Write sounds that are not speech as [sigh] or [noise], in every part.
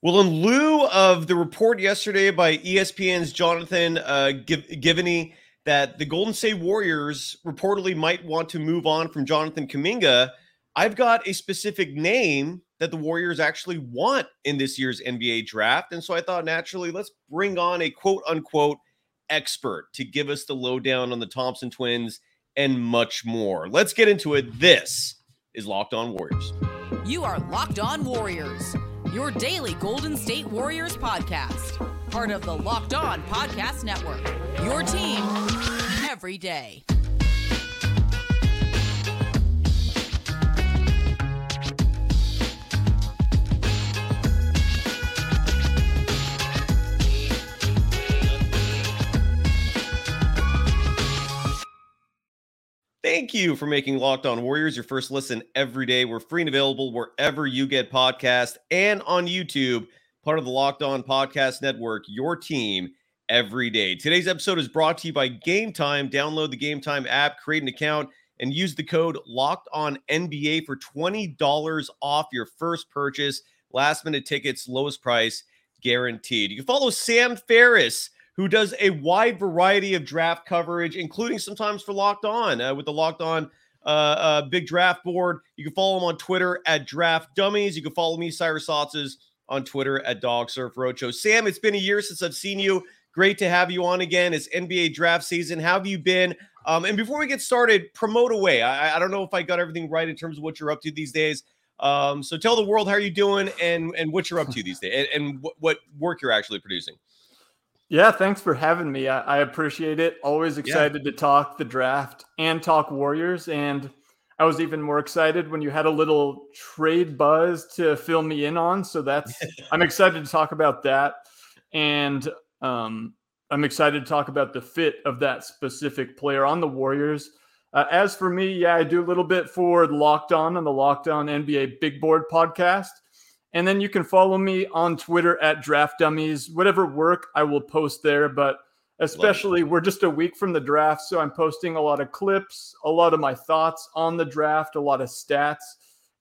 Well, in lieu of the report yesterday by ESPN's Jonathan uh, Givony that the Golden State Warriors reportedly might want to move on from Jonathan Kuminga, I've got a specific name that the Warriors actually want in this year's NBA draft. And so I thought naturally, let's bring on a quote unquote expert to give us the lowdown on the Thompson twins and much more. Let's get into it. This is Locked On Warriors. You are Locked On Warriors your daily Golden State Warriors podcast. Part of the Locked On Podcast Network. Your team every day. Thank you for making Locked On Warriors your first listen every day. We're free and available wherever you get podcasts and on YouTube, part of the Locked On Podcast Network, your team every day. Today's episode is brought to you by Game Time. Download the Game Time app, create an account, and use the code Locked On NBA for $20 off your first purchase. Last minute tickets, lowest price guaranteed. You can follow Sam Ferris who does a wide variety of draft coverage, including sometimes for Locked On uh, with the Locked On uh, uh, Big Draft Board. You can follow him on Twitter at Draft Dummies. You can follow me, Cyrus Saatsaz, on Twitter at Dog Surf Roadshow. Sam, it's been a year since I've seen you. Great to have you on again. It's NBA draft season. How have you been? Um, and before we get started, promote away. I, I, don't know if I got everything right in terms of what you're up to these days. Um, so tell the world how you're doing and and what you're up to these days and, and what, what work you're actually producing. Yeah, thanks for having me. I, I appreciate it. Always excited yeah. to talk the draft and talk Warriors. And I was even more excited when you had a little trade buzz to fill me in on. So that's [laughs] I'm excited to talk about that. And um, I'm excited to talk about the fit of that specific player on the Warriors. Uh, as for me, yeah, I do a little bit for Locked On and the Locked On NBA Big Board podcast. And then you can follow me on Twitter at Draft Dummies. Whatever work I will post there, but especially we're just a week from the draft, so I'm posting a lot of clips, a lot of my thoughts on the draft, a lot of stats,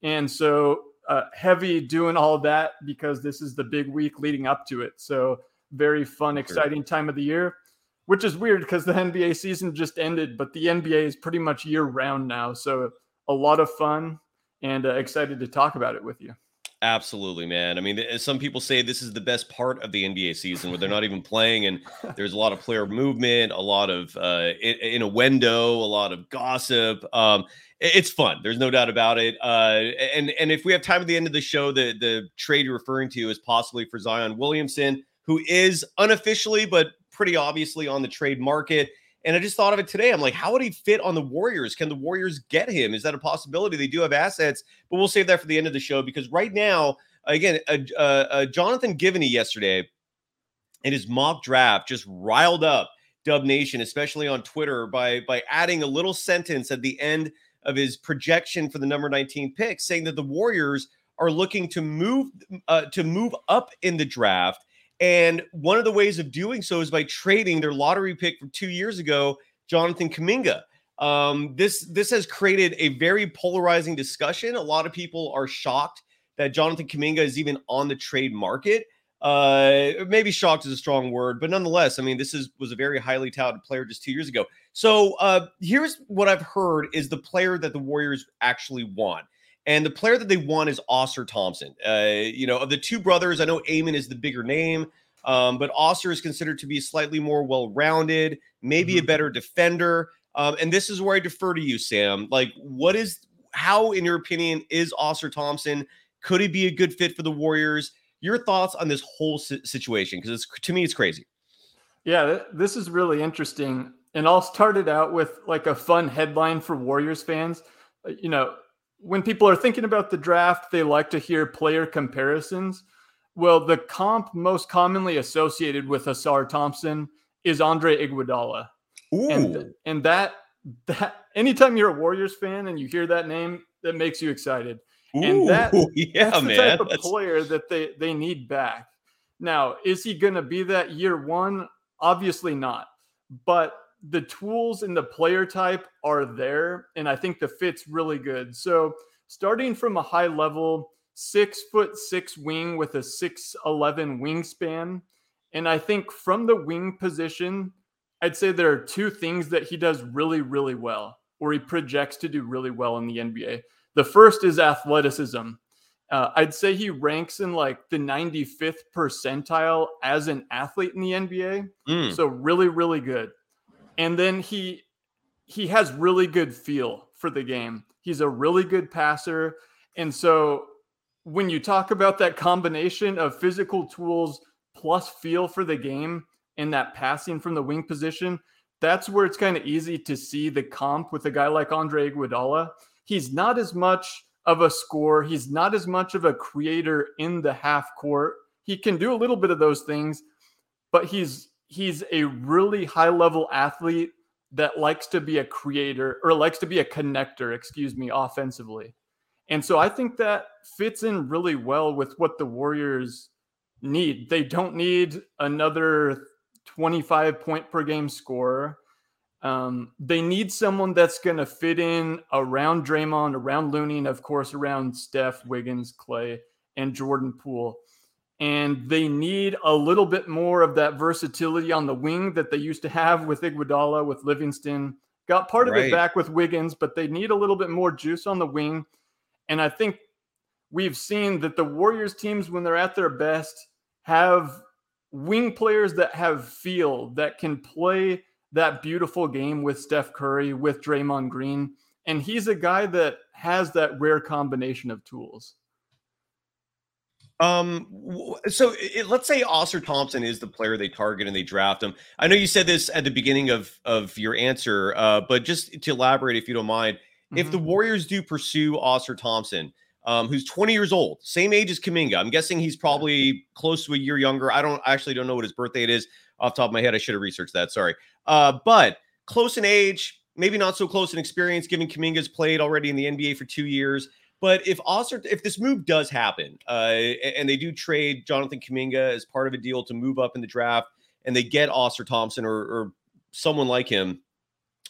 and so uh, heavy doing all that because this is the big week leading up to it. So very fun, exciting time of the year. Which is weird because the NBA season just ended, but the NBA is pretty much year round now. So a lot of fun and uh, excited to talk about it with you. Absolutely, man. I mean, some people say this is the best part of the NBA season where they're not even playing, and [laughs] there's a lot of player movement, a lot of uh, in, a window, a lot of gossip. Um, it's fun. There's no doubt about it. Uh, and and if we have time at the end of the show, the the trade you're referring to is possibly for Zion Williamson, who is unofficially but pretty obviously on the trade market. And I just thought of it today. I'm like, how would he fit on the Warriors? Can the Warriors get him? Is that a possibility? They do have assets, but we'll save that for the end of the show because right now, again, uh, uh, uh, Jonathan Givony yesterday in his mock draft just riled up Dub Nation, especially on Twitter, by by adding a little sentence at the end of his projection for the number 19 pick, saying that the Warriors are looking to move uh, to move up in the draft and one of the ways of doing so is by trading their lottery pick from two years ago, Jonathan Kuminga. Um, this this has created a very polarizing discussion. A lot of people are shocked that Jonathan Kuminga is even on the trade market. Uh, maybe shocked is a strong word, but nonetheless, I mean, this is was a very highly touted player just two years ago. So uh, here's what I've heard is the player that the Warriors actually want. And the player that they want is Ausar Thompson. Uh, you know, of the two brothers, I know Amen is the bigger name, um, but Ausar is considered to be slightly more well rounded, maybe mm-hmm. a better defender. Um, and this is where I defer to you, Sam. Like, what is, how, in your opinion, is Ausar Thompson? Could he be a good fit for the Warriors? Your thoughts on this whole situation? Because to me, it's crazy. Yeah, this is really interesting. And I'll start it out with like a fun headline for Warriors fans. Uh, you know, when people are thinking about the draft, they like to hear player comparisons. Well, the comp most commonly associated with Ausar Thompson is Andre Iguodala. Ooh. And, and that that anytime you're a Warriors fan and you hear that name, that makes you excited. Ooh, and that, [laughs] yeah, that's the man. type of that's... player that they, they need back. Now, is he going to be that year one? Obviously not. But the tools and the player type are there, and I think the fit's really good. So, starting from a high level, six foot six wing with a 6'11 wingspan. And I think from the wing position, I'd say there are two things that he does really, really well, or he projects to do really well in the NBA. The first is athleticism. Uh, I'd say he ranks in like the 95th percentile as an athlete in the NBA. Mm. So really, really good. And then he he has really good feel for the game. He's a really good passer. And so when you talk about that combination of physical tools plus feel for the game and that passing from the wing position, that's where it's kind of easy to see the comp with a guy like Andre Iguodala. He's not as much of a scorer. He's not as much of a creator in the half court. He can do a little bit of those things, but he's he's a really high level athlete that likes to be a creator or likes to be a connector, excuse me, offensively. And so I think that fits in really well with what the Warriors need. They don't need another 25 point per game scorer. Um, they need someone that's going to fit in around Draymond, around Looney, and of course around Steph, Wiggins, Clay, and Jordan Poole. And they need a little bit more of that versatility on the wing that they used to have with Iguodala, with Livingston. Got part of right. it back with Wiggins, but they need a little bit more juice on the wing. And I think we've seen that the Warriors teams, when they're at their best, have wing players that have feel that can play that beautiful game with Steph Curry, with Draymond Green. And he's a guy that has that rare combination of tools. Um, so it, let's say Ausar Thompson is the player they target and they draft him. I know you said this at the beginning of of your answer, uh, but just to elaborate, if you don't mind, mm-hmm. if the mm-hmm. Warriors do pursue Ausar Thompson, um, who's 20 years old, same age as Kuminga. I'm guessing he's probably close to a year younger. I don't I actually don't know what his birthday it is off top of my head. I should have researched that. Sorry. Uh, but close in age, maybe not so close in experience, given Kuminga's played already in the NBA for two years. But if Ausar, if this move does happen, uh, and they do trade Jonathan Kuminga as part of a deal to move up in the draft, and they get Ausar Thompson or, or someone like him,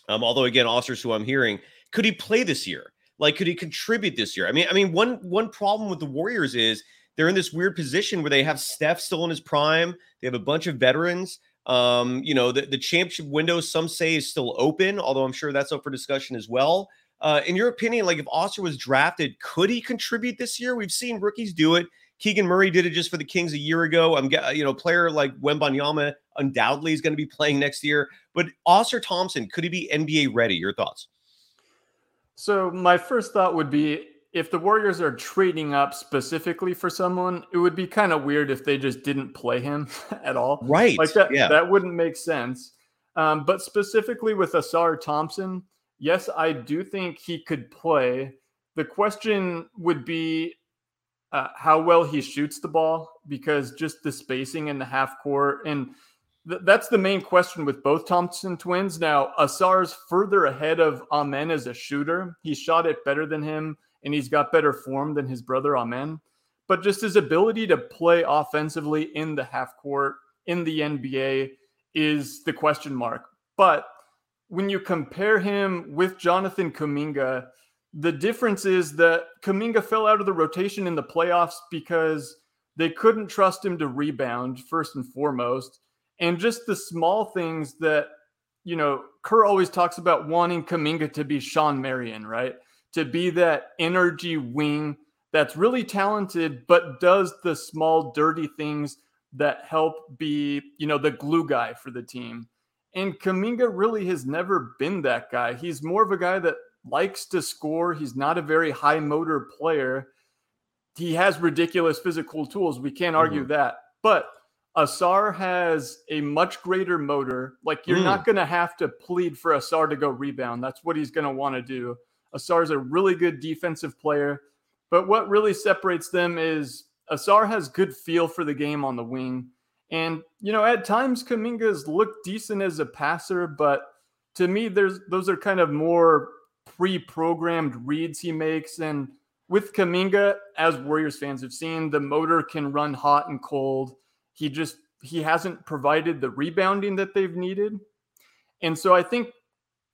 um, although again, Ausar's who I'm hearing, could he play this year? Like, could he contribute this year? I mean, I mean, one one problem with the Warriors is they're in this weird position where they have Steph still in his prime. They have a bunch of veterans. Um, you know, the, the championship window, some say, is still open, although I'm sure that's up for discussion as well. Uh, in your opinion, like if Ausar was drafted, could he contribute this year? We've seen rookies do it. Keegan Murray did it just for the Kings a year ago. I'm, you know, player like Wembanyama undoubtedly is going to be playing next year. But Ausar Thompson, could he be NBA ready? Your thoughts? So my first thought would be if the Warriors are trading up specifically for someone, it would be kind of weird if they just didn't play him [laughs] at all. Right. Like that, yeah. that wouldn't make sense. Um, but specifically with Ausar Thompson, yes, I do think he could play. The question would be uh, how well he shoots the ball because just the spacing in the half court and – th- that's the main question with both Thompson twins. Now, Ausar's further ahead of Amen as a shooter. He shot it better than him, and he's got better form than his brother Amen. But just his ability to play offensively in the half court in the NBA is the question mark. But when you compare him with Jonathan Kuminga, the difference is that Kuminga fell out of the rotation in the playoffs because they couldn't trust him to rebound, first and foremost and just the small things that you know Kerr always talks about wanting Kuminga to be Shawn Marion, right? To be that energy wing that's really talented, but does the small dirty things that help be you know the glue guy for the team. And Kuminga really has never been that guy. He's more of a guy that likes to score. He's not a very high motor player. He has ridiculous physical tools. We can't argue mm-hmm. that. But Ausar has a much greater motor. Like you're mm. not going to have to plead for Ausar to go rebound. That's what he's going to want to do. Ausar is a really good defensive player, but what really separates them is Ausar has good feel for the game on the wing. And you know, at times Kuminga's looked decent as a passer, but to me, there's those are kind of more pre-programmed reads he makes. And with Kuminga, as Warriors fans have seen, the motor can run hot and cold he just he hasn't provided the rebounding that they've needed. And so I think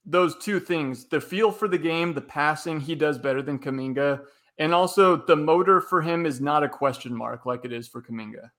those two things, the feel for the game, the passing, he does better than Kuminga. And also, the motor for him is not a question mark like it is for Kuminga.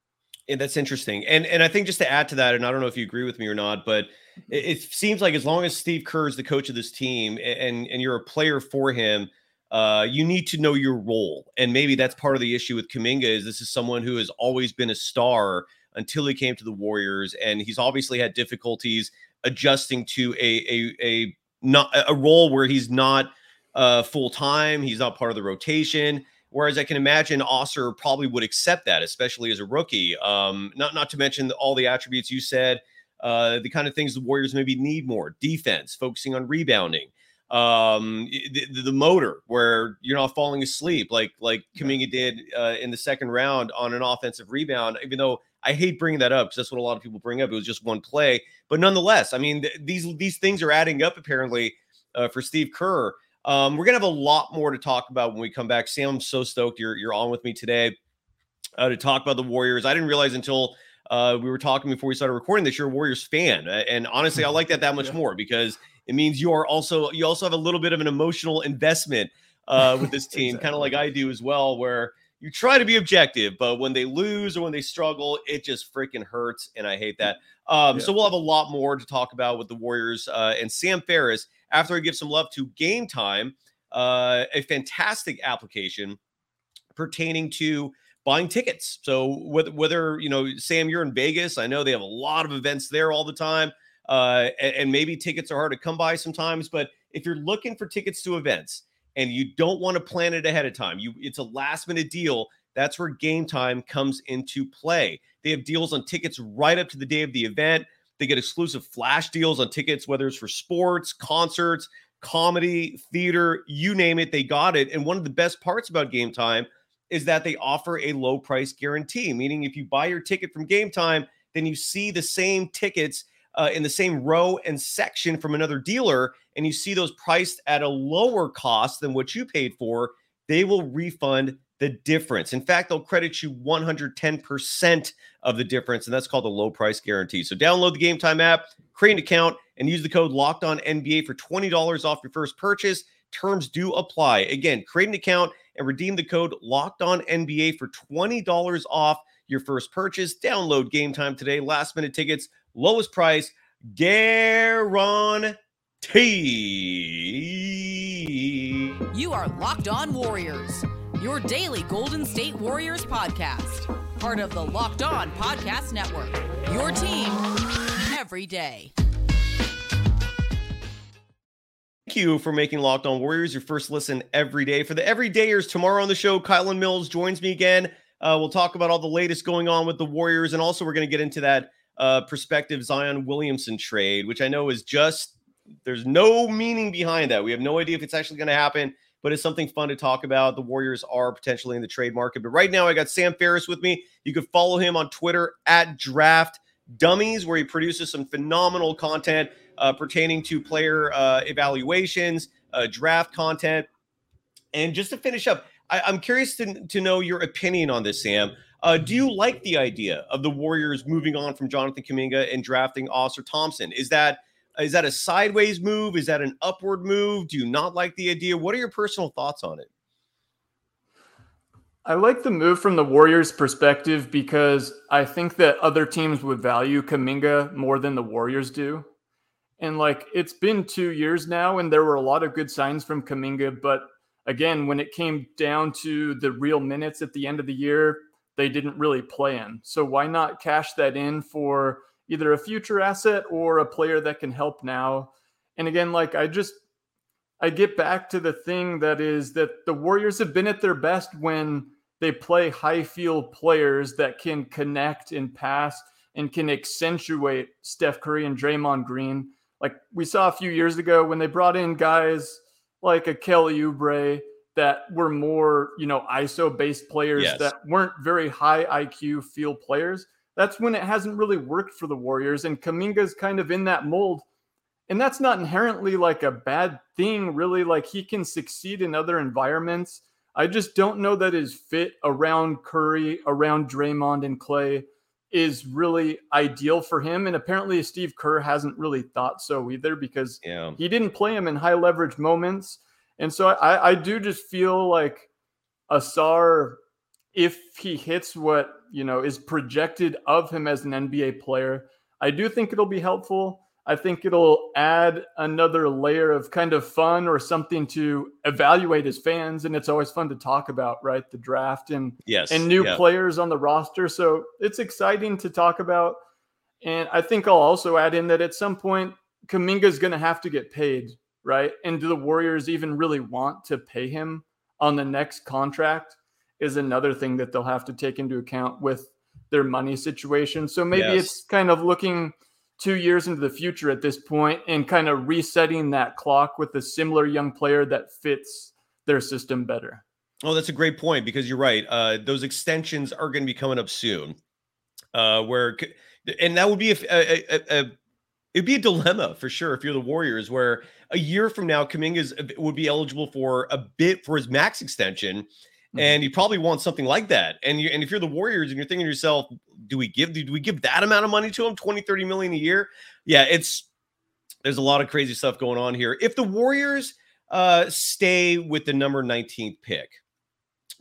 And that's interesting. And and I think just to add to that, and I don't know if you agree with me or not, but it, it seems like as long as Steve Kerr is the coach of this team and and you're a player for him, uh, you need to know your role. And maybe that's part of the issue with Kuminga is this is someone who has always been a star until he came to the Warriors, and he's obviously had difficulties adjusting to a a a not a role where he's not uh, full time. He's not part of the rotation. Whereas I can imagine Ausar probably would accept that, especially as a rookie. Um, not not to mention all the attributes you said, uh, the kind of things the Warriors maybe need more: defense, focusing on rebounding, um, the, the motor where you're not falling asleep like like Kuminga did uh, in the second round on an offensive rebound. Even though I hate bringing that up because that's what a lot of people bring up. It was just one play, but nonetheless, I mean th- these these things are adding up apparently uh, for Steve Kerr. Um, we're gonna have a lot more to talk about when we come back. Sam, I'm so stoked you're you're on with me today uh, to talk about the Warriors. I didn't realize until uh, we were talking before we started recording that you're a Warriors fan, and honestly, I like that that much yeah. more because it means you are also you also have a little bit of an emotional investment uh, with this [laughs] team, exactly. kind of like I do as well, where you try to be objective, but when they lose or when they struggle, it just freaking hurts, and I hate that. Um, yeah. So we'll have a lot more to talk about with the Warriors uh, and Sam Ferris after I give some love to Game Time, uh, a fantastic application pertaining to buying tickets. So whether, whether you know, Sam, you're in Vegas, I know they have a lot of events there all the time, uh, and, and maybe tickets are hard to come by sometimes. But if you're looking for tickets to events and you don't want to plan it ahead of time, you it's a last minute deal. That's where Game Time comes into play. They have deals on tickets right up to the day of the event. They get exclusive flash deals on tickets, whether it's for sports, concerts, comedy, theater, you name it, they got it. And one of the best parts about Game Time is that they offer a low price guarantee, meaning if you buy your ticket from Game Time, then you see the same tickets uh, in the same row and section from another dealer, and you see those priced at a lower cost than what you paid for, they will refund the difference. In fact, they'll credit you 110% of the difference, and that's called the low price guarantee. So download the Game Time app, create an account, and use the code Locked On NBA for $20 off your first purchase. Terms do apply. Again, create an account and redeem the code Locked On NBA for $20 off your first purchase. Download Game Time today. Last minute tickets, lowest price, guarantee. You are Locked On Warriors your daily Golden State Warriors podcast. Part of the Locked On Podcast Network. Your team every day. Thank you for making Locked On Warriors your first listen every day. For the everydayers, tomorrow on the show, Kylan Mills joins me again. Uh, we'll talk about all the latest going on with the Warriors, and also we're going to get into that uh, prospective Zion Williamson trade, which I know is just there's no meaning behind that. We have no idea if it's actually going to happen but it's something fun to talk about. The Warriors are potentially in the trade market. But right now, I got Sam Ferris with me. You can follow him on Twitter at Draft Dummies, where he produces some phenomenal content uh, pertaining to player uh, evaluations, uh, draft content. And just to finish up, I, am curious to, to know your opinion on this, Sam. Uh, do you like the idea of the Warriors moving on from Jonathan Kuminga and drafting Ausar Thompson? Is that is that a sideways move? Is that an upward move? Do you not like the idea? What are your personal thoughts on it? I like the move from the Warriors' perspective because I think that other teams would value Kuminga more than the Warriors do. And like it's been two years now, and there were a lot of good signs from Kuminga. But again, when it came down to the real minutes at the end of the year, they didn't really play him. So why not cash that in for either a future asset or a player that can help now. And again, like I just I get back to the thing that is that the Warriors have been at their best when they play high field players that can connect and pass and can accentuate Steph Curry and Draymond Green. Like we saw a few years ago when they brought in guys like a Kelly Oubre that were more, you know, ISO based players yes. that weren't very high IQ field players that's when it hasn't really worked for the Warriors. And Kuminga's kind of in that mold. And that's not inherently like a bad thing, really. Like he can succeed in other environments. I just don't know that his fit around Curry, around Draymond and Clay is really ideal for him. And apparently, Steve Kerr hasn't really thought so either because yeah. he didn't play him in high leverage moments. And so I, I do just feel like Ausar, if he hits what you know is projected of him as an NBA player, I do think it'll be helpful. I think it'll add another layer of kind of fun or something to evaluate as fans, and it's always fun to talk about, right? The draft and yes, and new yeah. players on the roster, so it's exciting to talk about. And I think I'll also add in that at some point, Kuminga is going to have to get paid, right? And do the Warriors even really want to pay him on the next contract? Is another thing that they'll have to take into account with their money situation. So maybe yes. it's kind of looking two years into the future at this point and kind of resetting that clock with a similar young player that fits their system better. Oh, that's a great point because you're right. Uh, those extensions are going to be coming up soon. Uh, where and that would be a, a, a, a it'd be a dilemma for sure if you're the Warriors, where a year from now, Kuminga uh, would be eligible for a bit for his max extension, mm-hmm. and you probably want something like that. And you and if you're the Warriors and you're thinking to yourself, do we give do we give that amount of money to him, 20, 30 million a year? Yeah, it's there's a lot of crazy stuff going on here. If the Warriors uh stay with the number 19th pick,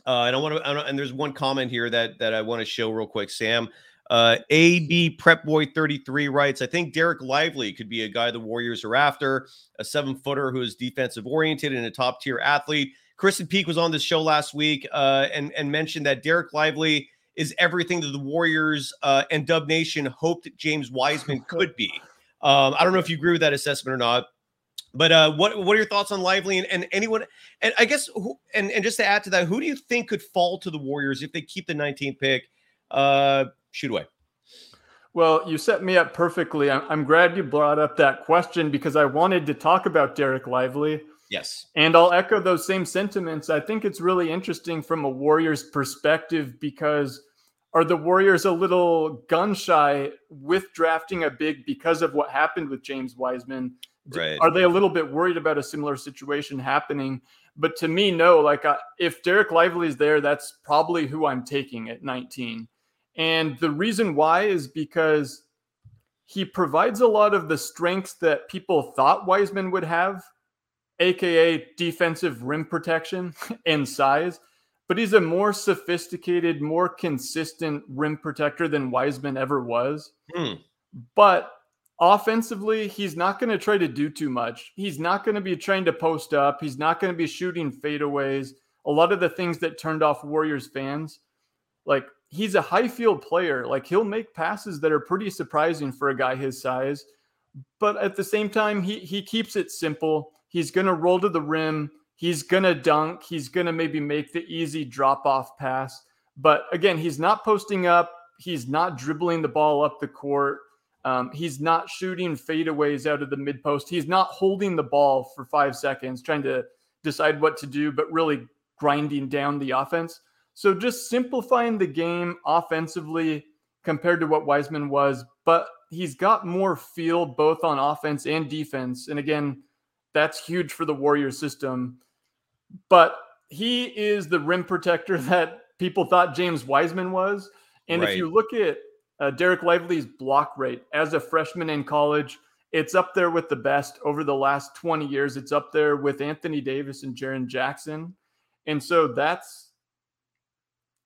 uh, and I want to, and there's one comment here that that I want to show real quick, Sam. Uh, AB Prep Boy 33 writes, I think Dereck Lively could be a guy the Warriors are after, a seven footer who is defensive oriented and a top tier athlete. Kristen Peak was on this show last week uh, and, and mentioned that Dereck Lively is everything that the Warriors uh, and Dub Nation hoped James Wiseman [laughs] could be. Um, I don't know if you agree with that assessment or not. But uh, what what are your thoughts on Lively and, and anyone? And I guess who, and and just to add to that, who do you think could fall to the Warriors if they keep the 19th pick? Uh, shoot away. Well, you set me up perfectly. I'm, I'm glad you brought up that question because I wanted to talk about Dereck Lively. Yes. And I'll echo those same sentiments. I think it's really interesting from a Warriors perspective because are the Warriors a little gun shy with drafting a big because of what happened with James Wiseman? Right. Are they a little bit worried about a similar situation happening? But to me, no. Like, I, if Dereck Lively is there, that's probably who I'm taking at 19. And the reason why is because he provides a lot of the strengths that people thought Wiseman would have, aka defensive rim protection [laughs] and size. But he's a more sophisticated, more consistent rim protector than Wiseman ever was. Hmm. But offensively, he's not going to try to do too much. He's not going to be trying to post up. He's not going to be shooting fadeaways. A lot of the things that turned off Warriors fans, like he's a high field player. Like he'll make passes that are pretty surprising for a guy his size. But at the same time, he he keeps it simple. He's gonna roll to the rim. He's gonna dunk. He's gonna maybe make the easy drop off pass. But again, he's not posting up. He's not dribbling the ball up the court. Um, he's not shooting fadeaways out of the mid post. He's not holding the ball for five seconds, trying to decide what to do, but really grinding down the offense. So just simplifying the game offensively compared to what Wiseman was, but he's got more feel both on offense and defense. And again, that's huge for the Warrior system. But he is the rim protector [laughs] that people thought James Wiseman was. And right. if you look at uh, Dereck Lively's block rate as a freshman in college, it's up there with the best over the last 20 years. It's up there with Anthony Davis and Jaren Jackson. And so that's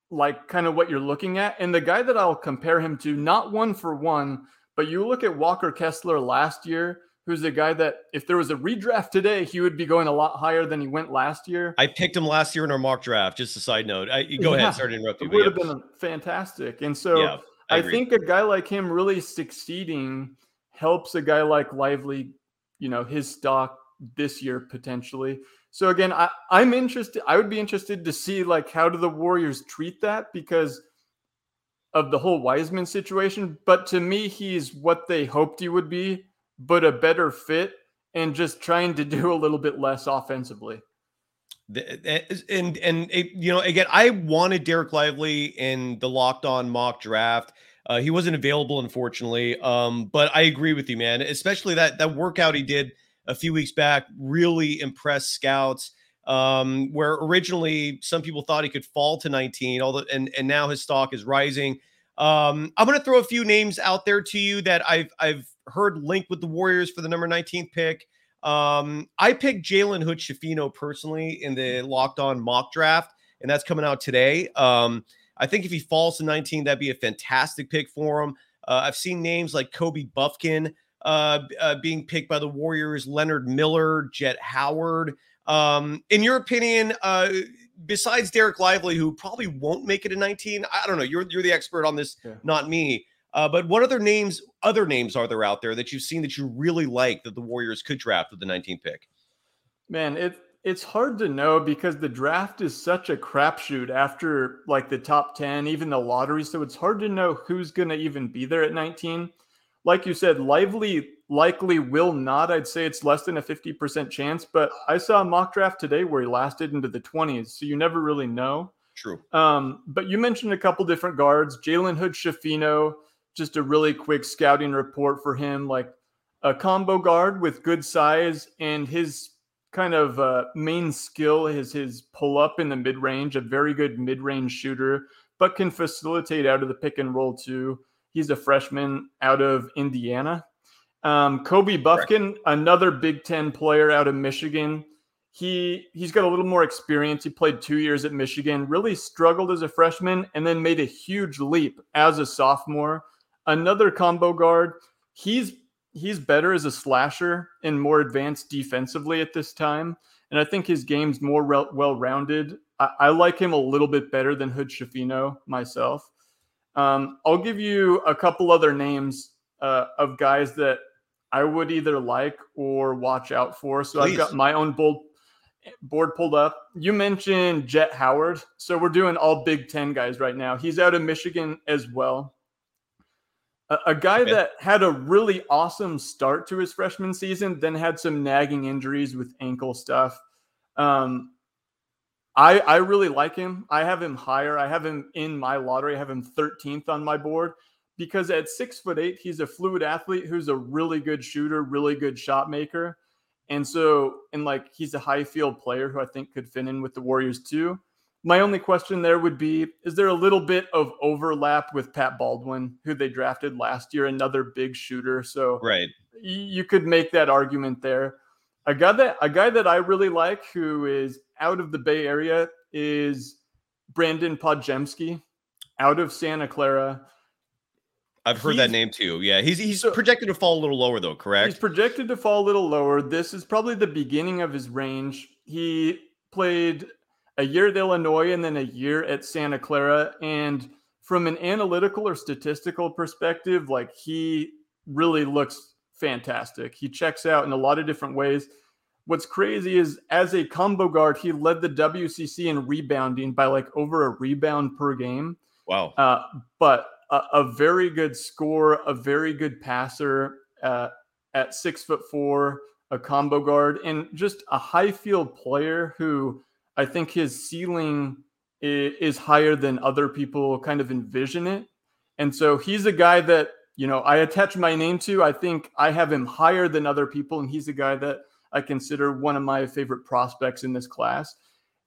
like kind of what you're looking at. And the guy that I'll compare him to, not one for one, but you look at Walker Kessler last year, who's a guy that if there was a redraft today, he would be going a lot higher than he went last year. I picked him last year in our mock draft. Just a side note. I, go yeah, ahead, start interrupting. It would have been fantastic. And so yeah, I, I think a guy like him really succeeding helps a guy like Lively, you know, his stock this year potentially. So again, I, I'm interested. I would be interested to see like how do the Warriors treat that because of the whole Wiseman situation. But to me, he's what they hoped he would be, but a better fit and just trying to [laughs] do a little bit less offensively. And and you know, again, I wanted Dereck Lively in the locked on mock draft. Uh, he wasn't available, unfortunately. Um, but I agree with you, man. Especially that that workout he did a few weeks back really impressed scouts. Um, where originally some people thought he could fall to 19, although and and now his stock is rising. Um, I'm going to throw a few names out there to you that I've I've heard linked with the Warriors for the number 19th pick. Um, I picked Jalen Hood Schifino personally in the locked on mock draft and that's coming out today. Um, I think if he falls to 19, that'd be a fantastic pick for him. Uh, I've seen names like Kobe Bufkin uh, uh, being picked by the Warriors, Leonard Miller, Jett Howard. Um, in your opinion, uh, besides Dereck Lively, who probably won't make it in 19, I don't know. You're you're the expert on this, yeah. not me. Uh, but what other names, other names are there out there that you've seen that you really like that the Warriors could draft with the 19th pick? Man, it it's hard to know because the draft is such a crapshoot after like the top 10, even the lottery. So it's hard to know who's going to even be there at 19. Like you said, Lively likely will not. I'd say it's less than a 50% chance, but I saw a mock draft today where he lasted into the 20s. So you never really know. True. Um, but you mentioned a couple different guards Jalen Hood Schifino, just a really quick scouting report for him, like a combo guard with good size and his kind of uh, main skill is his pull up in the mid range, a very good mid range shooter, but can facilitate out of the pick and roll too. He's a freshman out of Indiana. Um, Kobe Bufkin, another Big Ten player out of Michigan. He he's got a little more experience. He played two years at Michigan, really struggled as a freshman, and then made a huge leap as a sophomore. Another combo guard. He's he's better as a slasher and more advanced defensively at this time. And I think his game's more re- well rounded. I-, I, like him a little bit better than Hood Schifino myself. Um, I'll give you a couple other names uh, of guys that I would either like or watch out for. So Please. I've got my own bold board pulled up. You mentioned Jett Howard. So we're doing all Big Ten guys right now. He's out of Michigan as well a, a guy okay. that had a really awesome start to his freshman season, then had some nagging injuries with ankle stuff. Um, I I really like him. I have him higher. I have him in my lottery. I have him 13th on my board because at six foot eight, he's a fluid athlete who's a really good shooter, really good shot maker. And so, and like he's a high field player who I think could fit in with the Warriors too. My only question there would be Is there a little bit of overlap with Pat Baldwin, who they drafted last year, another big shooter? So, right. you could make that argument there. A guy that a guy that I really like who is out of the Bay Area is Brandon Podziemski out of Santa Clara. I've heard he's, that name too. Yeah, he's he's so, projected to fall a little lower though, correct? He's projected to fall a little lower. This is probably the beginning of his range. He played a year at Illinois and then a year at Santa Clara. And from an analytical or statistical perspective, like he really looks fantastic. He checks out in a lot of different ways. What's crazy is as a combo guard, he led the WCC in rebounding by like over a rebound per game. Wow. Uh, but a, a, very good score, a very good passer uh, at six foot four, a combo guard, and just a high field player who I think his ceiling is higher than other people kind of envision it. And so he's a guy that, you know, I attach my name to. I think I have him higher than other people. And he's a guy that I consider one of my favorite prospects in this class.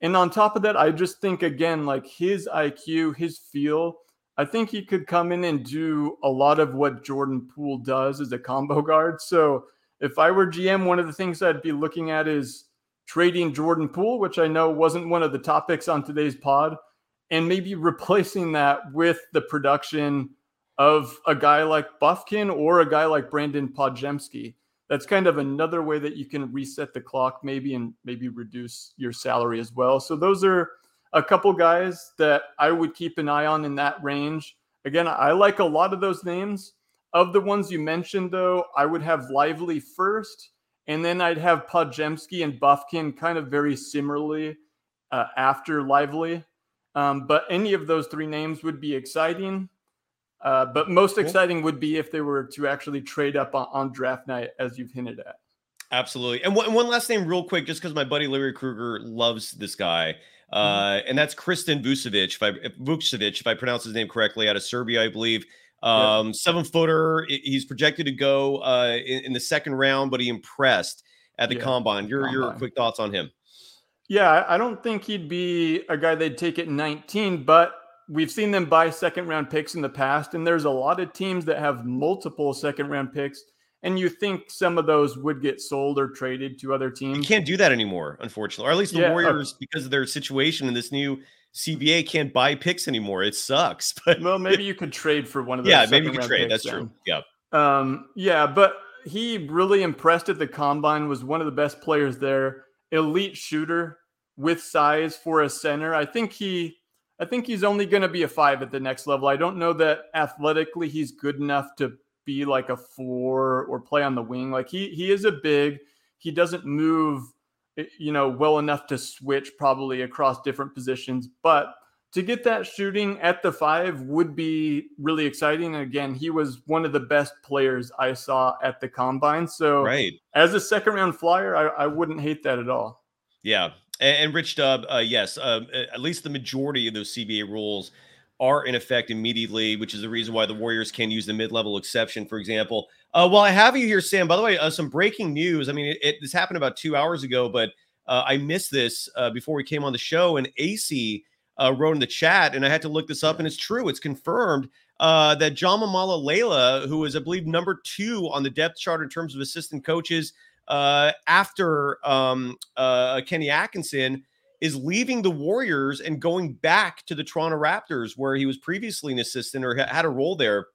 And on top of that, I just think, again, like his IQ, his feel, I think he could come in and do a lot of what Jordan Poole does as a combo guard. So if I were GM, one of the things I'd be looking at is trading Jordan Poole, which I know wasn't one of the topics on today's pod, and maybe replacing that with the production of a guy like Bufkin or a guy like Brandon Podziemski. That's kind of another way that you can reset the clock, maybe, and maybe reduce your salary as well. So those are a couple guys that I would keep an eye on in that range. Again, I like a lot of those names. Of the ones you mentioned, though, I would have Lively first and then I'd have Podziemski and Bufkin kind of very similarly uh, after Lively. Um, but any of those three names would be exciting. Uh, but most cool. exciting would be if they were to actually trade up on, on draft night, as you've hinted at. Absolutely. And one, one last name, real quick, just because my buddy Larry Kruger loves this guy. Mm-hmm. Uh, mm-hmm. And that's Tristan Vucevic, if I, Vucevic, if I pronounce his name correctly, out of Serbia, I believe. Um. Seven footer. He's projected to go uh, in, in, the second round, but he impressed at the yeah, combine. Your combine. your quick thoughts on him? Yeah, I don't think he'd be a guy they'd take at 19, but we've seen them buy second round picks in the past, and there's a lot of teams that have multiple second round picks. And you think some of those would get sold or traded to other teams? You can't do that anymore, unfortunately, or at least the yeah, uh Warriors, because of their situation in this new CBA can't buy picks anymore. It sucks. [laughs] But well, maybe you could trade for one of those. Yeah, maybe you could trade. That's then. true. Yeah. Um, yeah, but he really impressed at the combine. Was one of the best players there. Elite shooter with size for a center. I think he. I think he's only going to be a five at the next level. I don't know that athletically he's good enough to be like a four or play on the wing. Like he he is a big. He doesn't move you know, well enough to switch probably across different positions. But to get that shooting at the five would be really exciting. And again, he was one of the best players I saw at the combine. So, right. as a second round flyer, I, I wouldn't hate that at all. Yeah. And, and Rich Dub, uh, yes, uh, at least the majority of those CBA rules are in effect immediately, which is the reason why the Warriors can use the mid level exception, for example. Uh, well, I have you here, Sam. By the way, uh, some breaking news. I mean, it, it, this happened about two hours ago, but uh, I missed this uh, before we came on the show. And AC uh, wrote in the chat, and I had to look this up, and it's true. It's confirmed uh, that Jama Mahlalela, who is, I believe, number two on the depth chart in terms of assistant coaches after um, Kenny Atkinson, is leaving the Warriors and going back to the Toronto Raptors, where he was previously an assistant or had a role there.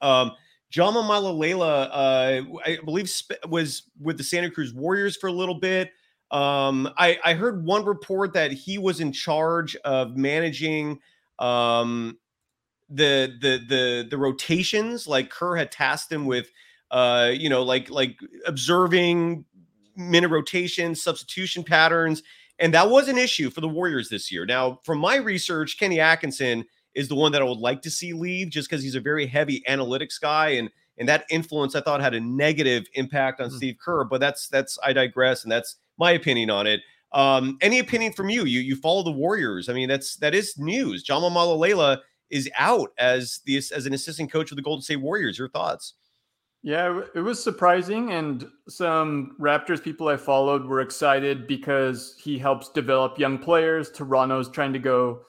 Um, Jama Mahlalela, uh, I believe, was with the Santa Cruz Warriors for a little bit. Um, I, I, heard one report that he was in charge of managing um, the the the the rotations. Like Kerr had tasked him with, uh, you know, like like observing minute rotation, substitution patterns, and that was an issue for the Warriors this year. Now, from my research, Kenny Atkinson is the one that I would like to see leave just because he's a very heavy analytics guy and and that influence I thought had a negative impact on mm-hmm. Steve Kerr. But that's that's I digress, and that's my opinion on it. Um, any opinion from you? You you follow the Warriors. I mean, that's that is news. Jama Mahlalela is out as the as an assistant coach of the Golden State Warriors. Your thoughts? Yeah, it was surprising, and some Raptors people I followed were excited because he helps develop young players. Toronto's trying to go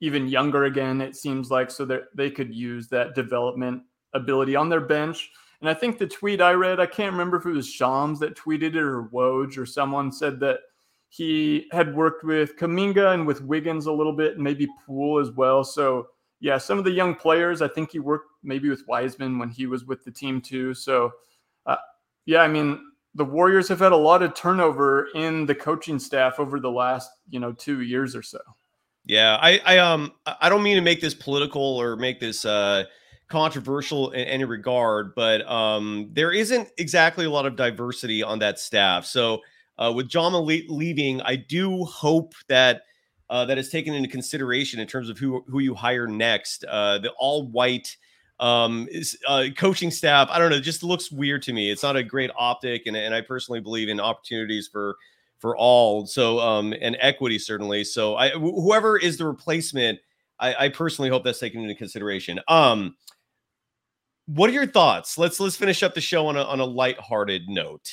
even younger again, it seems like, so that they could use that development ability on their bench. And I think the tweet I read, I can't remember if it was Shams that tweeted it or Woj or someone said that he had worked with Kuminga and with Wiggins a little bit, and maybe Poole as well. So yeah, some of the young players, I think he worked maybe with Wiseman when he was with the team too. So uh, yeah, I mean, the Warriors have had a lot of turnover in the coaching staff over the last, you know, two years or so. Yeah, I, I um I don't mean to make this political or make this uh controversial in any regard, but um there isn't exactly a lot of diversity on that staff. So uh, with Jama le- leaving, I do hope that uh, that is taken into consideration in terms of who who you hire next. Uh, the all white um, is, uh, coaching staff. I don't know, It just looks weird to me. It's not a great optic, and, and I personally believe in opportunities for for all. So um, and equity certainly. So I wh- whoever is the replacement, I, I personally hope that's taken into consideration. Um, what are your thoughts? Let's let's finish up the show on a on a lighthearted note.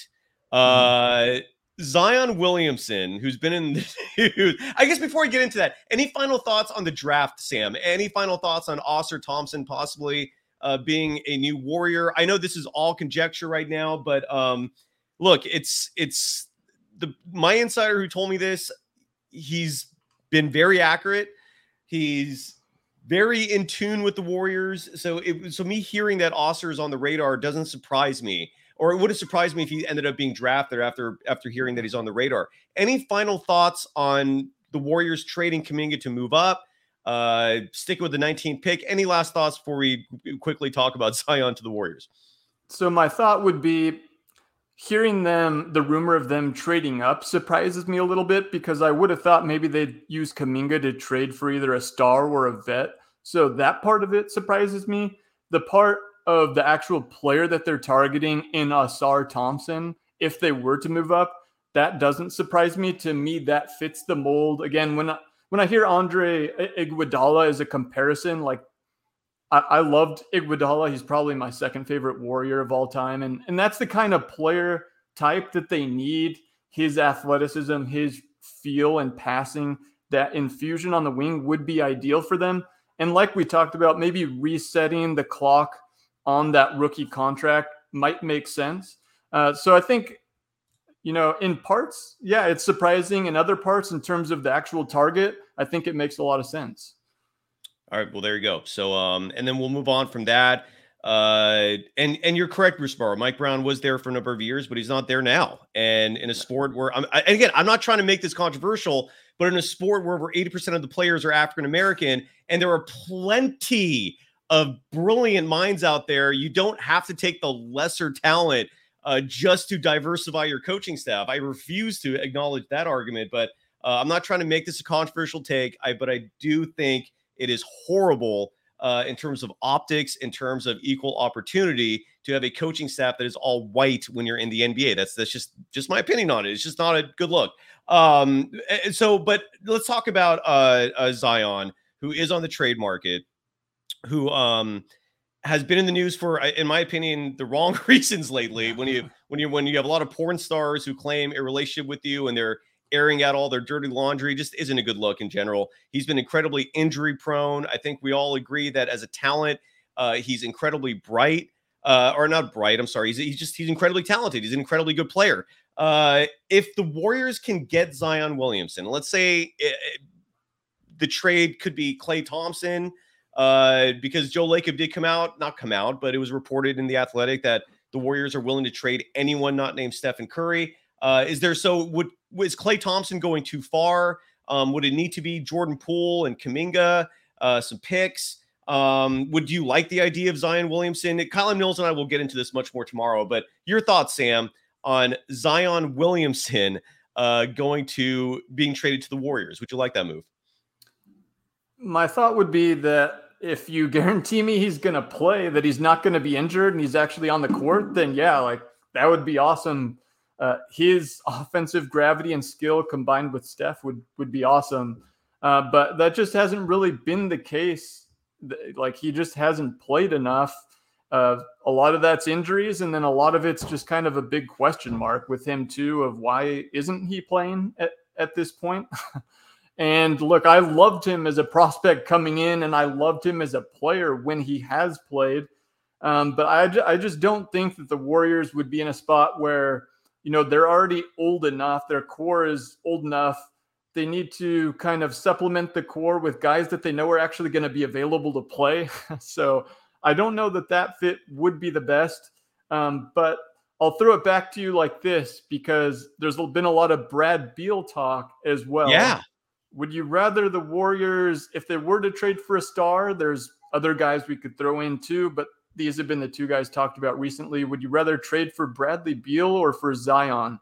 Mm-hmm. Uh Zion Williamson, who's been in, the, [laughs] I guess before we get into that, any final thoughts on the draft, Sam? Any final thoughts on Ausar Thompson possibly uh, being a new Warrior? I know this is all conjecture right now, but um, look, it's it's the my insider who told me this, he's been very accurate. He's very in tune with the Warriors. So it so me hearing that Ausar is on the radar doesn't surprise me. Or it would have surprised me if he ended up being drafted after after hearing that he's on the radar. Any final thoughts on the Warriors trading Kuminga to move up? Uh, stick with the 19th pick. Any last thoughts before we quickly talk about [laughs] Zion to the Warriors? So my thought would be hearing them, the rumor of them trading up surprises me a little bit because I would have thought maybe they'd use Kuminga to trade for either a star or a vet. So that part of it surprises me. The part of the actual player that they're targeting in Ausar Thompson, if they were to move up, that doesn't surprise me. To me, that fits the mold. Again, when I, when I hear Andre Iguodala as a comparison, like I, loved Iguodala. He's probably my second favorite Warrior of all time, and and that's the kind of player type that they need. His athleticism, his feel, and passing. That infusion on the wing would be ideal for them. And like we talked about, maybe resetting the clock on that rookie contract might make sense. Uh, so I think, you know, in parts, yeah, it's surprising. In other parts, in terms of the actual target, I think it makes a lot of sense. All right, well, there you go. So, um, and then we'll move on from that. Uh, and and you're correct, Bruce Barrow. Mike Brown was there for a number of years, but he's not there now. And in a sport where I'm, I, and again, I'm not trying to make this controversial, but in a sport where over 80% of the players are African American, and there are plenty of brilliant minds out there, you don't have to take the lesser talent uh, just to diversify your coaching staff. I refuse to acknowledge that argument, but uh, I'm not trying to make this a controversial take. I but I do think it is horrible uh, in terms of optics, in terms of equal opportunity, to have a coaching staff that is all white when you're in the NBA. That's that's just just my opinion on it. It's just not a good look. Um, so, but let's talk about uh, uh, Zion, who is on the trade market, who um has been in the news for, in my opinion, the wrong [laughs] reasons lately. When you when you when you have a lot of porn stars who claim a relationship with you and they're airing out all their dirty laundry, just isn't a good look in general. He's been incredibly injury prone. I think we all agree that as a talent, uh, he's incredibly bright, uh, or not bright. I'm sorry. He's, he's just he's incredibly talented. He's an incredibly good player. Uh, if the Warriors can get Zion Williamson, let's say it, eh, it, eh, the trade could be Klay Thompson uh, because Joe Lacob did come out, not come out, but it was reported in the Athletic that the Warriors are willing to trade anyone not named Stephen Curry. Uh, is there so would was Klay Thompson going too far? Um, would it need to be Jordan Poole and Kuminga, uh, some picks? Um, would you like the idea of Zion Williamson? Colin Mills and I will get into this much more tomorrow, but your thoughts, Sam, on Zion Williamson uh, going to being traded to the Warriors? Would you like that move? My thought would be that if you [laughs] guarantee me he's going to play, that he's not going to be injured and he's actually on the court, then yeah, like that would be awesome. Uh, his [laughs] offensive gravity and skill combined with Steph would would be awesome. Uh, but that just hasn't really been the case. Like he just hasn't played enough. Uh, a lot of that's injuries, and then a lot of it's just kind of a big question mark with him too of why isn't he playing at, at this point? [laughs] And look, I loved him as a prospect coming in, and I loved him as a player when he has played. Um, but I, I just don't think that the Warriors would be in a spot where, you know, they're already old enough, their core is old enough. They need to kind of supplement the core with guys that they know are actually going to be available to play. [laughs] so I don't know that that fit would be the best. Um, but I'll throw it back to you like this because there's been a lot of Brad Beal talk as well. Yeah. Would you rather the Warriors, if they were to trade for a star, there's other guys we could throw in too, but these have been the two guys talked about recently. Would you rather trade for Bradley Beal or for Zion?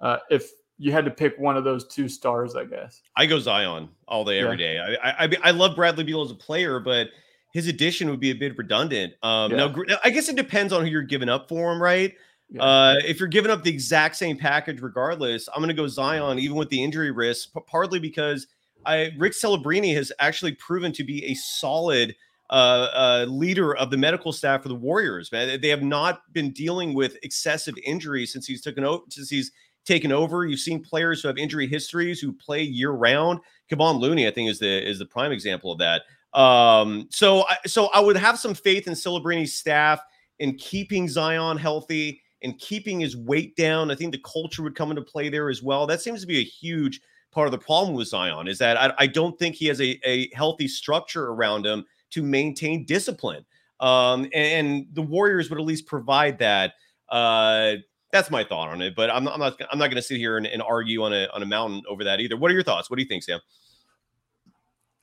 Uh, if you had to pick one of those two stars, I guess. I go Zion all day, every day. yeah. I, I, I love Bradley Beal as a player, but his addition would be a bit redundant. Um, yeah. Now, I guess it depends on who you're giving up for him, right? Yeah. Uh, if you're giving up the exact same package, regardless, I'm going to go Zion, even with the injury risk, partly because I, Rick Celebrini has actually proven to be a solid uh, uh, leader of the medical staff for the Warriors. Man, they have not been dealing with excessive injuries since he's taken over. Since he's taken over, you've seen players who have injury histories who play year round. Kevon Looney, I think, is the is the prime example of that. Um, so, I, so I would have some faith in Celebrini's staff in keeping Zion healthy and keeping his weight down. I think the culture would come into play there as well. That seems to be a huge part of the problem with Zion is that I, I don't think he has a, a healthy structure around him to maintain discipline. Um, and, the Warriors would at least provide that. Uh, that's my thought on it, but I'm, I'm not I'm not going to sit here and, and, argue on a on a mountain over that either. What are your thoughts? What do you think, Sam?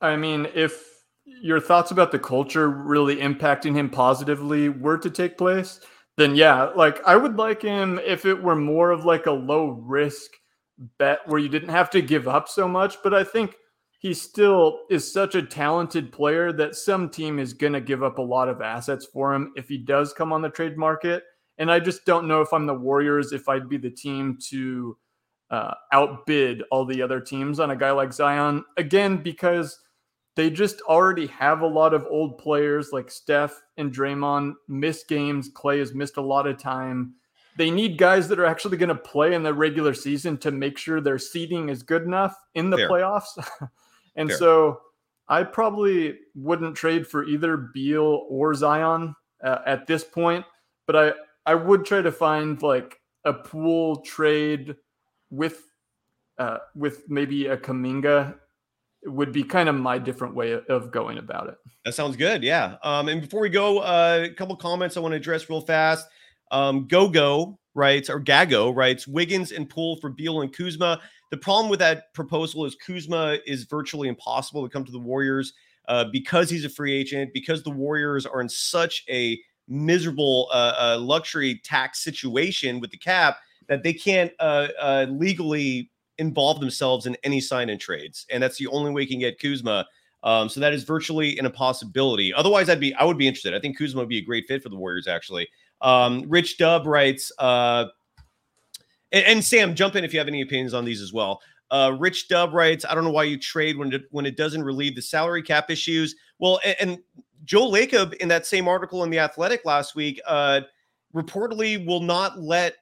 I mean, if your thoughts about the culture really impacting him positively were to take place, then yeah, like I would like him if it were more of like a low risk bet where you didn't have to give up so much. But I think he still is such a talented player that some team is going to give up a lot of assets for him if he does come on the trade market. And I just don't know if I'm the Warriors, if I'd be the team to uh, outbid all the other teams on a guy like Zion. Again, because they just already have a lot of old players like Steph and Draymond miss games. Klay has missed a lot of time they need guys that are actually going to play in the regular season to make sure their seeding is good enough in the Fair. playoffs. [laughs] and Fair. so I probably wouldn't trade for either Beal or Zion uh, at this point, but I I would try to find like a Poole trade with uh, with maybe a Kuminga would be kind of my different way of going about it. That sounds good. Yeah. Um, and before we go, uh, a couple comments I want to address real fast. Um, Go Go writes, or Gago writes, Wiggins and Poole for Beal and Kuzma. The problem with that proposal is Kuzma is virtually impossible to come to the Warriors uh, because he's a free agent, because the Warriors are in such a miserable uh, uh, luxury tax situation with the cap that they can't uh, uh, legally involve themselves in any sign in trades. And that's the only way you can get Kuzma. Um, so that is virtually an impossibility. Otherwise, I'd be I would be interested. I think Kuzma would be a great fit for the Warriors, actually. Um, Rich Dub writes, uh, and, and, Sam, jump in if you have any opinions on these as well. Uh, Rich Dub writes, I don't know why you trade when it, when it doesn't relieve the salary cap issues. Well, and, and Joe Lacob in that same article in the Athletic last week uh, reportedly will not let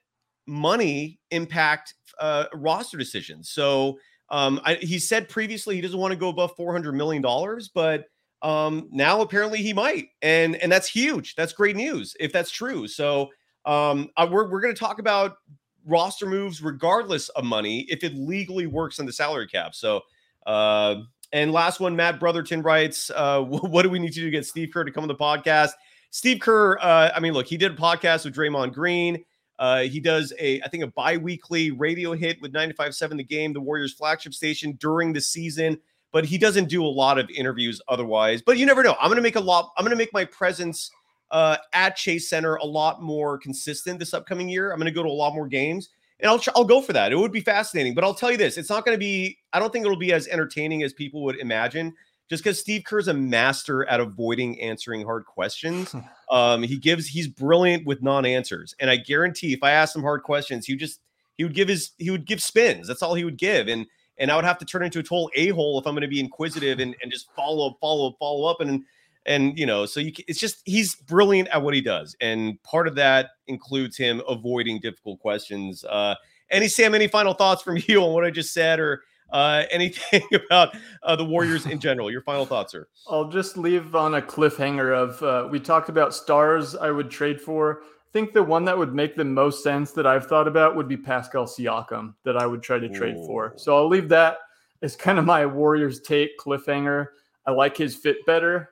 money impact uh, roster decisions. So um, I, he said previously he doesn't want to go above four hundred million dollars, but um, now apparently he might, and and that's huge. That's great news if that's true. So um, uh, we're we're going to talk about roster moves regardless of money if it legally works in the salary cap. So. Uh, and last one, Matt Brotherton writes, uh, [laughs] "What do we need to do to get Steve Kerr to come on the podcast?" Steve Kerr, uh, I mean, look, he did a podcast with Draymond Green. Uh, he does a, I think, a bi-weekly radio hit with 95.7 The Game, the Warriors flagship station during the season but he doesn't do a lot of interviews otherwise. But you never know. I'm going to make a lot. I'm going to make my presence uh, at Chase Center a lot more consistent this upcoming year. I'm going to go to a lot more games, and I'll I'll go for that. It would be fascinating. But I'll tell you this: it's not going to be. I don't think it'll be as entertaining as people would imagine. Just because Steve Kerr is a master at avoiding answering hard questions, [laughs] um, he gives he's brilliant with non-answers, and I guarantee if I asked him hard questions, he just he would give his he would give spins. That's all he would give, and and I would have to turn into a total a hole if I'm going to be inquisitive and, and just follow up, follow up, follow up, and and you know, so you it's just he's brilliant at what he does, and part of that includes him avoiding difficult questions. Uh, any Sam, any final thoughts from [laughs] you on what I just said, or uh, anything [laughs] about uh, the Warriors in general? Your final thoughts, sir. I'll just leave on a cliffhanger of uh, we talked about stars I would trade for think the one that would make the most sense that I've thought about would be Pascal Siakam that I would try to trade Ooh. for. So I'll leave that as kind of my Warriors take cliffhanger. I like his fit better.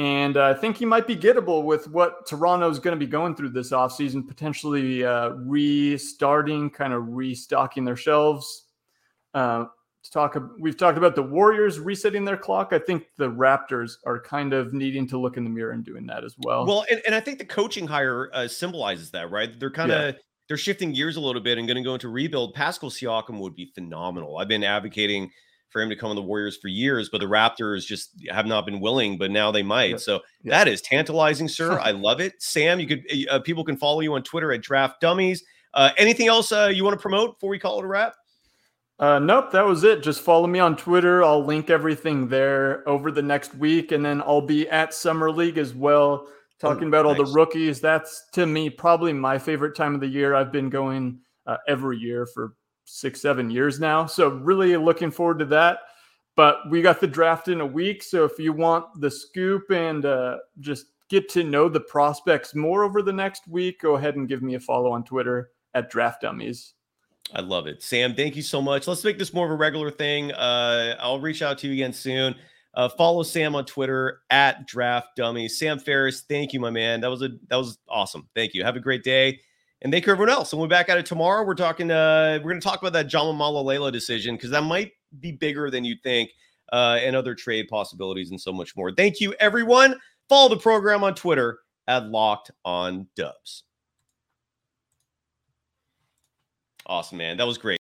And uh, I think he might be gettable with what Toronto's going to be going through this offseason, potentially uh, restarting, kind of restocking their shelves. Uh, talk we've talked about the Warriors resetting their clock. I think the Raptors are kind of needing to look in the mirror and doing that as well. Well, and, and I think the coaching hire uh, symbolizes that, right? They're kind of yeah. they're shifting gears a little bit and going to go into rebuild. Pascal Siakam would be phenomenal. I've been advocating for him to come on the Warriors for years, but the Raptors just have not been willing, but now they might. Yeah. So yeah. that is tantalizing, sir. [laughs] I love it. Sam, you could uh, people can follow you on Twitter at Draft Dummies. Uh, anything else uh, you want to promote before we call it a wrap? Uh, nope, that was it. Just follow me on Twitter. I'll link everything there over the next week, and then I'll be at Summer League as well, talking oh, about all the rookies. That's to me probably my favorite time of the year. I've been going uh, every year for six, seven years now, so really looking forward to that. But we got the draft in a week, so if you want the scoop and uh, just get to know the prospects more over the next week, go ahead and give me a follow on Twitter at Draft Dummies. I love it. Sam, thank you so much. Let's make this more of a regular thing. Uh, I'll reach out to you again soon. Uh, follow Sam on Twitter at Draft Dummy. Sam Ferris, thank you, my man. That was a that was awesome. Thank you. Have a great day, and thank you everyone else. And we'll be back at it tomorrow. We're talking. Uh, we're going to talk about that John Layla decision because that might be bigger than you think, uh, and other trade possibilities and so much more. Thank you, everyone. Follow the program on Twitter at Locked On Dubs. Awesome, man. That was great.